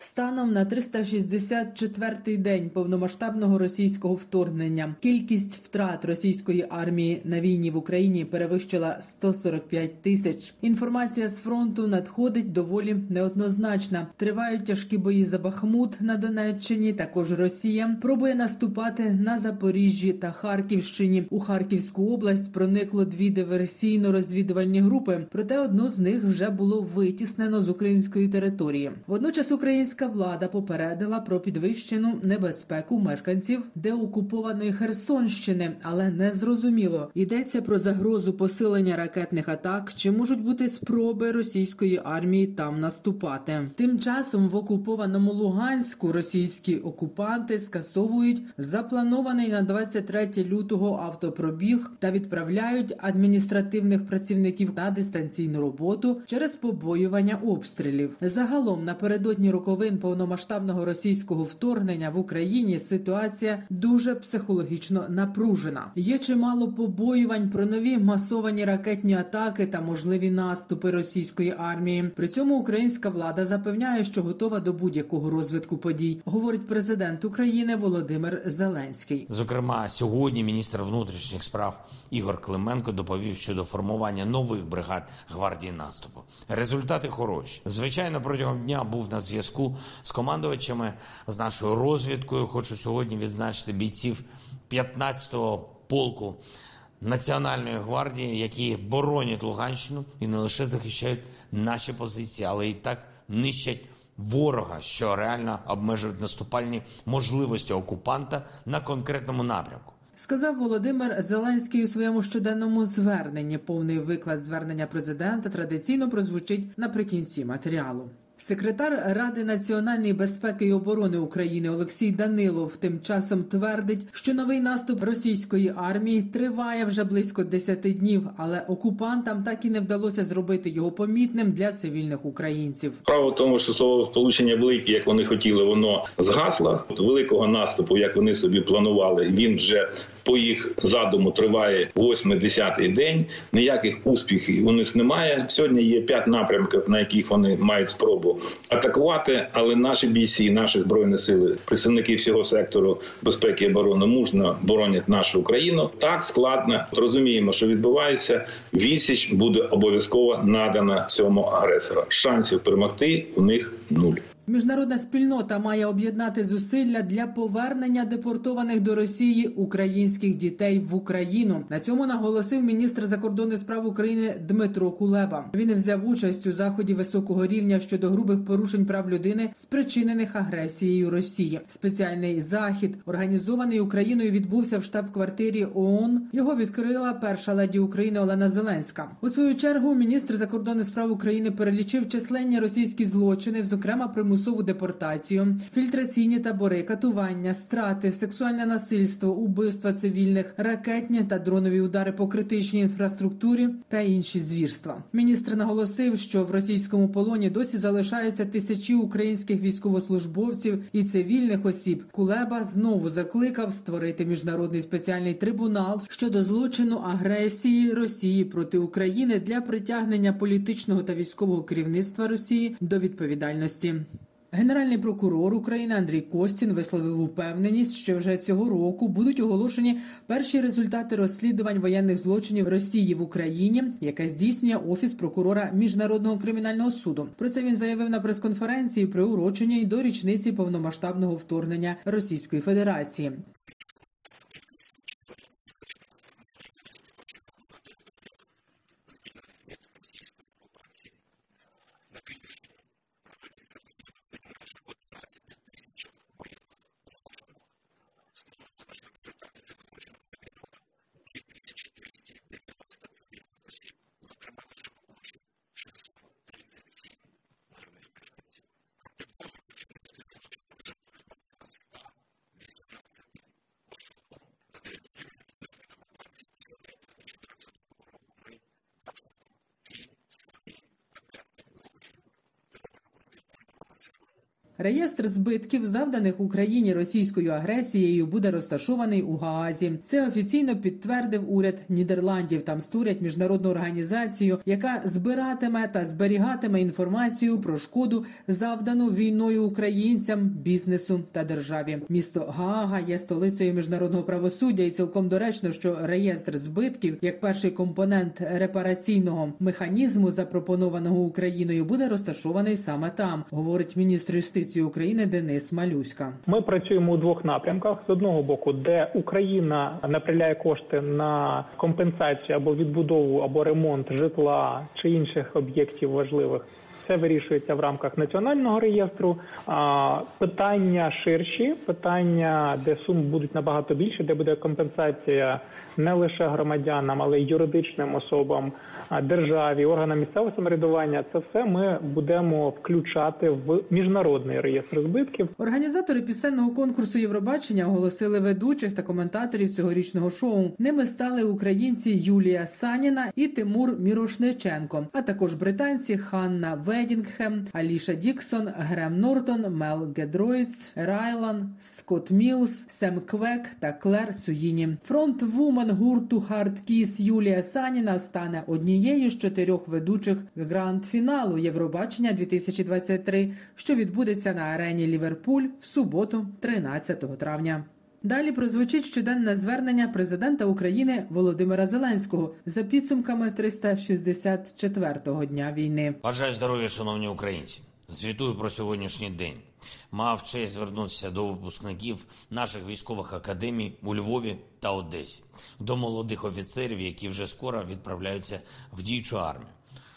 Станом на 364-й день повномасштабного російського вторгнення кількість втрат російської армії на війні в Україні перевищила 145 тисяч. Інформація з фронту надходить доволі неоднозначна. Тривають тяжкі бої за Бахмут на Донеччині. Також Росія пробує наступати на Запоріжжі та Харківщині. У Харківську область проникло дві диверсійно-розвідувальні групи, проте одну з них вже було витіснено з української території. Водночас Українська влада попередила про підвищену небезпеку мешканців деокупованої Херсонщини, але не зрозуміло йдеться про загрозу посилення ракетних атак, чи можуть бути спроби російської армії там наступати. Тим часом в окупованому Луганську російські окупанти скасовують запланований на 23 лютого автопробіг та відправляють адміністративних працівників на дистанційну роботу через побоювання обстрілів. Загалом напередодні роковин повномасштабного російського вторгнення в Україні ситуація дуже психологічно напружена. Є чимало побоювань про нові масовані ракетні атаки та можливі наступи російської армії. При цьому українська влада запевняє, що готова до будь-якого розвитку подій, говорить президент України Володимир Зеленський. Зокрема, сьогодні міністр внутрішніх справ Ігор Клименко доповів щодо формування нових бригад гвардії наступу. Результати хороші. Звичайно, протягом дня був на зв'язку з командувачами з нашою розвідкою. Хочу сьогодні відзначити бійців 15-го полку Національної гвардії, які боронять Луганщину і не лише захищають наші позиції, але і так нищать. Ворога, що реально обмежують наступальні можливості окупанта на конкретному напрямку, сказав Володимир Зеленський у своєму щоденному зверненні. Повний виклад звернення президента традиційно прозвучить наприкінці матеріалу. Секретар Ради національної безпеки і оборони України Олексій Данилов тим часом твердить, що новий наступ російської армії триває вже близько 10 днів, але окупантам так і не вдалося зробити його помітним для цивільних українців. Право в тому, що слово сполучення велике, як вони хотіли, воно згасло. От великого наступу, як вони собі планували, він вже по їх задуму триває 8-10 день. Ніяких успіхів у них немає. Сьогодні є п'ять напрямків, на яких вони мають спробу атакувати. Але наші бійці, наші збройні сили, представники всього сектору безпеки і оборони мужно боронять нашу Україну. Так складно розуміємо, що відбувається. Відсіч буде обов'язково надана цьому агресору. Шансів перемогти у них нуль. Міжнародна спільнота має об'єднати зусилля для повернення депортованих до Росії українських дітей в Україну. На цьому наголосив міністр закордонних справ України Дмитро Кулеба. Він взяв участь у заході високого рівня щодо грубих порушень прав людини, спричинених агресією Росії. Спеціальний захід, організований Україною, відбувся в штаб-квартирі ООН. Його відкрила перша леді України Олена Зеленська. У свою чергу міністр закордонних справ України перелічив численні російські злочини, зокрема примус примусову депортацію, фільтраційні табори, катування, страти, сексуальне насильство, убивства цивільних, ракетні та дронові удари по критичній інфраструктурі та інші звірства. Міністр наголосив, що в російському полоні досі залишаються тисячі українських військовослужбовців і цивільних осіб. Кулеба знову закликав створити міжнародний спеціальний трибунал щодо злочину агресії Росії проти України для притягнення політичного та військового керівництва Росії до відповідальності. Генеральний прокурор України Андрій Костін висловив упевненість, що вже цього року будуть оголошені перші результати розслідувань воєнних злочинів Росії в Україні, яке здійснює офіс прокурора міжнародного кримінального суду. Про це він заявив на прес-конференції приуроченій до річниці повномасштабного вторгнення Російської Федерації. Реєстр збитків, завданих Україні російською агресією, буде розташований у Гаазі. Це офіційно підтвердив уряд Нідерландів. Там створять міжнародну організацію, яка збиратиме та зберігатиме інформацію про шкоду, завдану війною українцям, бізнесу та державі. Місто Гаага є столицею міжнародного правосуддя, і цілком доречно, що реєстр збитків, як перший компонент репараційного механізму, запропонованого Україною, буде розташований саме там, говорить міністр юстиції України Денис Малюська. Ми працюємо у двох напрямках: з одного боку, де Україна направляє кошти на компенсацію або відбудову або ремонт житла чи інших об'єктів важливих. Це вирішується в рамках національного реєстру. А питання ширші, питання, де суми будуть набагато більше, де буде компенсація не лише громадянам, але й юридичним особам, державі, органам місцевого самоврядування. Це все ми будемо включати в міжнародний реєстр збитків. Організатори пісенного конкурсу Євробачення оголосили ведучих та коментаторів цьогорічного шоу. Ними стали українці Юлія Саніна і Тимур Мірошниченко, а також британці Ханна Ведінгхем, Аліша Діксон, Грем Нортон, Мел Гедроїц, Райлан, Скотт Мілс, Сем Квек та Клер Суїні. Фронтвумен гурту Hardkiss Юлія Саніна стане однією з чотирьох ведучих гранд-фіналу Євробачення 2023, що відбудеться на арені Ліверпуль в суботу, 13 травня. Далі прозвучить щоденне звернення президента України Володимира Зеленського за підсумками 364-го дня війни. Бажаю здоров'я, шановні українці. Звітую про сьогоднішній день. Мав честь звернутися до випускників наших військових академій у Львові та Одесі, до молодих офіцерів, які вже скоро відправляються в діючу армію,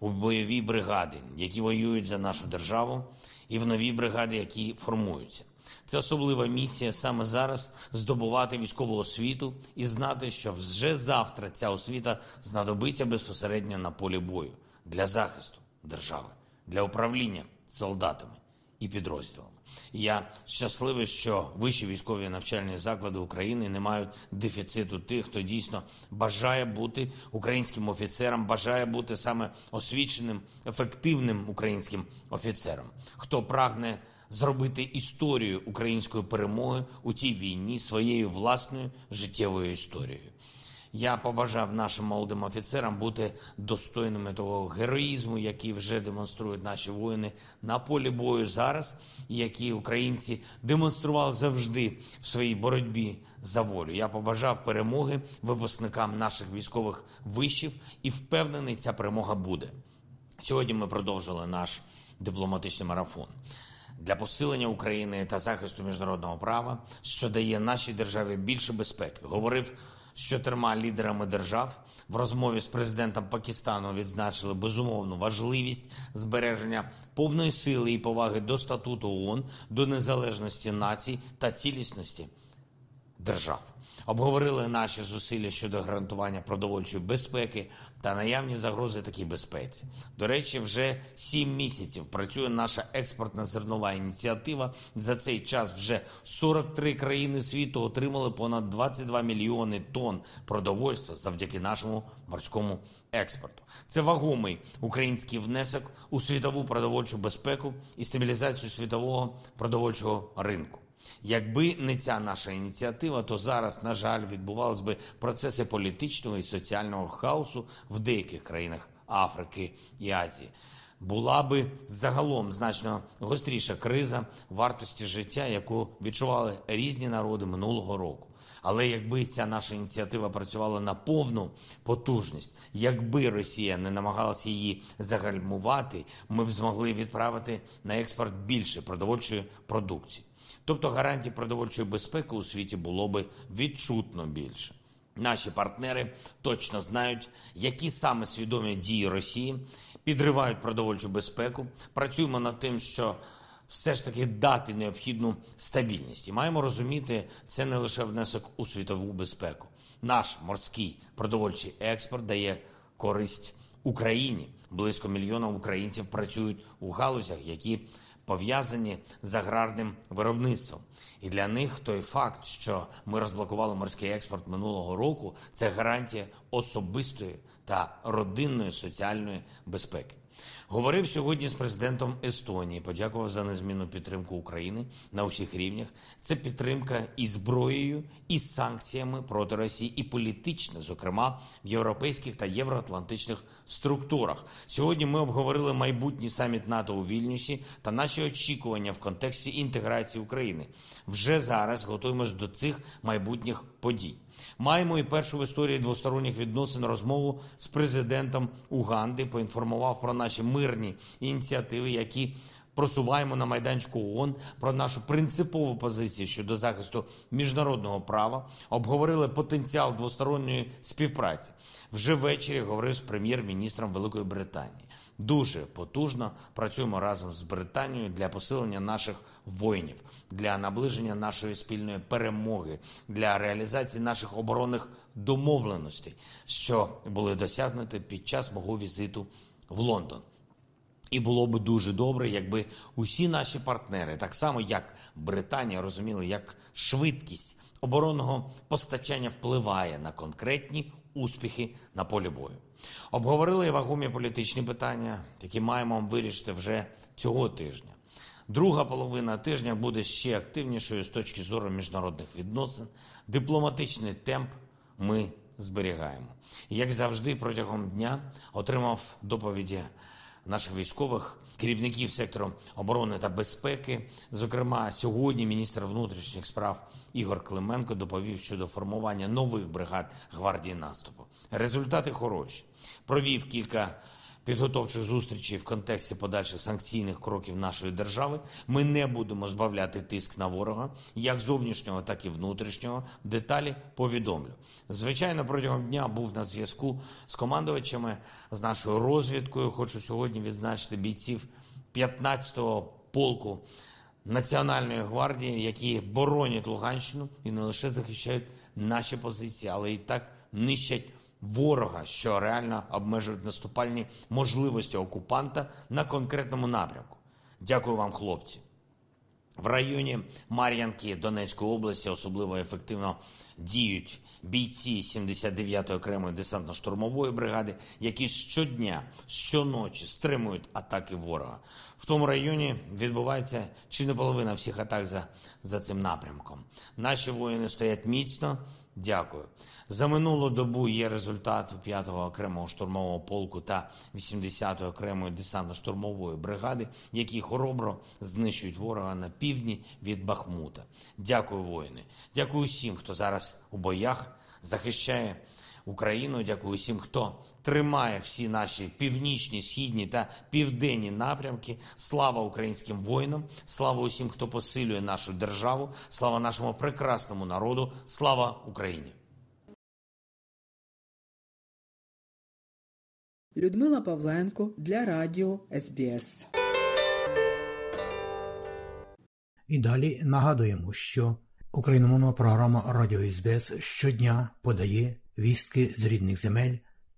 у бойові бригади, які воюють за нашу державу, і в нові бригади, які формуються. Це особлива місія саме зараз здобувати військову освіту і знати, що вже завтра ця освіта знадобиться безпосередньо на полі бою для захисту держави, для управління солдатами і підрозділами. Я щасливий, що вищі військові навчальні заклади України не мають дефіциту тих, хто дійсно бажає бути українським офіцером, бажає бути саме освіченим, ефективним українським офіцером, хто прагне зробити історію української перемоги у цій війні своєю власною життєвою історією. Я побажав нашим молодим офіцерам бути достойними того героїзму, який вже демонструють наші воїни на полі бою зараз, і які українці демонстрували завжди в своїй боротьбі за волю. Я побажав перемоги випускникам наших військових вишів і впевнений, ця перемога буде. Сьогодні ми продовжили наш дипломатичний марафон для посилення України та захисту міжнародного права, що дає нашій державі більше безпеки. Говорив з чотирма лідерами держав в розмові з президентом Пакистану. Відзначили безумовну важливість збереження повної сили і поваги до статуту ООН, до незалежності націй та цілісності держав. Обговорили наші зусилля щодо гарантування продовольчої безпеки та наявні загрози такій безпеці. До речі, вже сім місяців працює наша експортна зернова ініціатива. За цей час вже 43 країни світу отримали понад 22 мільйони тонн продовольства завдяки нашому морському експорту. Це вагомий український внесок у світову продовольчу безпеку і стабілізацію світового продовольчого ринку. Якби не ця наша ініціатива, то зараз, на жаль, відбувались би процеси політичного і соціального хаосу в деяких країнах Африки і Азії. Була би загалом значно гостріша криза вартості життя, яку відчували різні народи минулого року. Але якби ця наша ініціатива працювала на повну потужність, якби Росія не намагалася її загальмувати, ми б змогли відправити на експорт більше продовольчої продукції. Тобто гарантій продовольчої безпеки у світі було би відчутно більше. Наші партнери точно знають, які саме свідомі дії Росії підривають продовольчу безпеку. Працюємо над тим, що все ж таки дати необхідну стабільність. І маємо розуміти, це не лише внесок у світову безпеку. Наш морський продовольчий експорт дає користь Україні. Близько мільйона українців працюють у галузях, які пов'язані з аграрним виробництвом. І для них той факт, що ми розблокували морський експорт минулого року, це гарантія особистої та родинної соціальної безпеки. Говорив сьогодні з президентом Естонії. Подякував за незмінну підтримку України на усіх рівнях. Це підтримка і зброєю, і санкціями проти Росії, і політична, зокрема в європейських та євроатлантичних структурах. Сьогодні ми обговорили майбутній саміт НАТО у Вільнюсі та наші очікування в контексті інтеграції України. Вже зараз готуємось до цих майбутніх подій. Маємо і першу в історії двосторонніх відносин розмову з президентом Уганди. Поінформував про наші мирні ініціативи, які просуваємо на майданчику ООН, про нашу принципову позицію щодо захисту міжнародного права. Обговорили потенціал двосторонньої співпраці. Вже ввечері говорив з прем'єр-міністром Великої Британії. Дуже потужно працюємо разом з Британією для посилення наших воїнів, для наближення нашої спільної перемоги, для реалізації наших оборонних домовленостей, що були досягнуті під час мого візиту в Лондон. І було би дуже добре, якби усі наші партнери, так само як Британія, розуміли, як швидкість оборонного постачання впливає на конкретні успіхи на полі бою. Обговорили вагомі політичні питання, які маємо вирішити вже цього тижня. Друга половина тижня буде ще активнішою з точки зору міжнародних відносин. Дипломатичний темп ми зберігаємо. Як завжди, протягом дня отримав доповіді наших військових керівників сектору оборони та безпеки. Зокрема, сьогодні міністр внутрішніх справ Ігор Клименко доповів щодо формування нових бригад гвардії наступу. Результати хороші. Провів кілька підготовчих зустрічей в контексті подальших санкційних кроків нашої держави. Ми не будемо збавляти тиск на ворога, як зовнішнього, так і внутрішнього. Деталі повідомлю. Звичайно, протягом дня був на зв'язку з командувачами, з нашою розвідкою. Хочу сьогодні відзначити бійців 15-го полку. Національної гвардії, які боронять Луганщину і не лише захищають наші позиції, але і так нищать ворога, що реально обмежують наступальні можливості окупанта на конкретному напрямку. Дякую вам, хлопці. В районі Мар'янки Донецької області особливо ефективно діють бійці 79-ї окремої десантно-штурмової бригади, які щодня, щоночі стримують атаки ворога. В тому районі відбувається чи не половина всіх атак за, за цим напрямком. Наші воїни стоять міцно. Дякую. За минулу добу є результат 5-го окремого штурмового полку та 80-ї окремої десантно-штурмової бригади, які хоробро знищують ворога на півдні від Бахмута. Дякую, воїни. Дякую всім, хто зараз у боях захищає Україну. Дякую всім, хто тримає всі наші північні, східні та південні напрямки. Слава українським воїнам, слава усім, хто посилює нашу державу, слава нашому прекрасному народу, слава Україні. Людмила Павленко для Радіо СБС. І далі нагадуємо, що україномовна програма Радіо СБС щодня подає вістки з рідних земель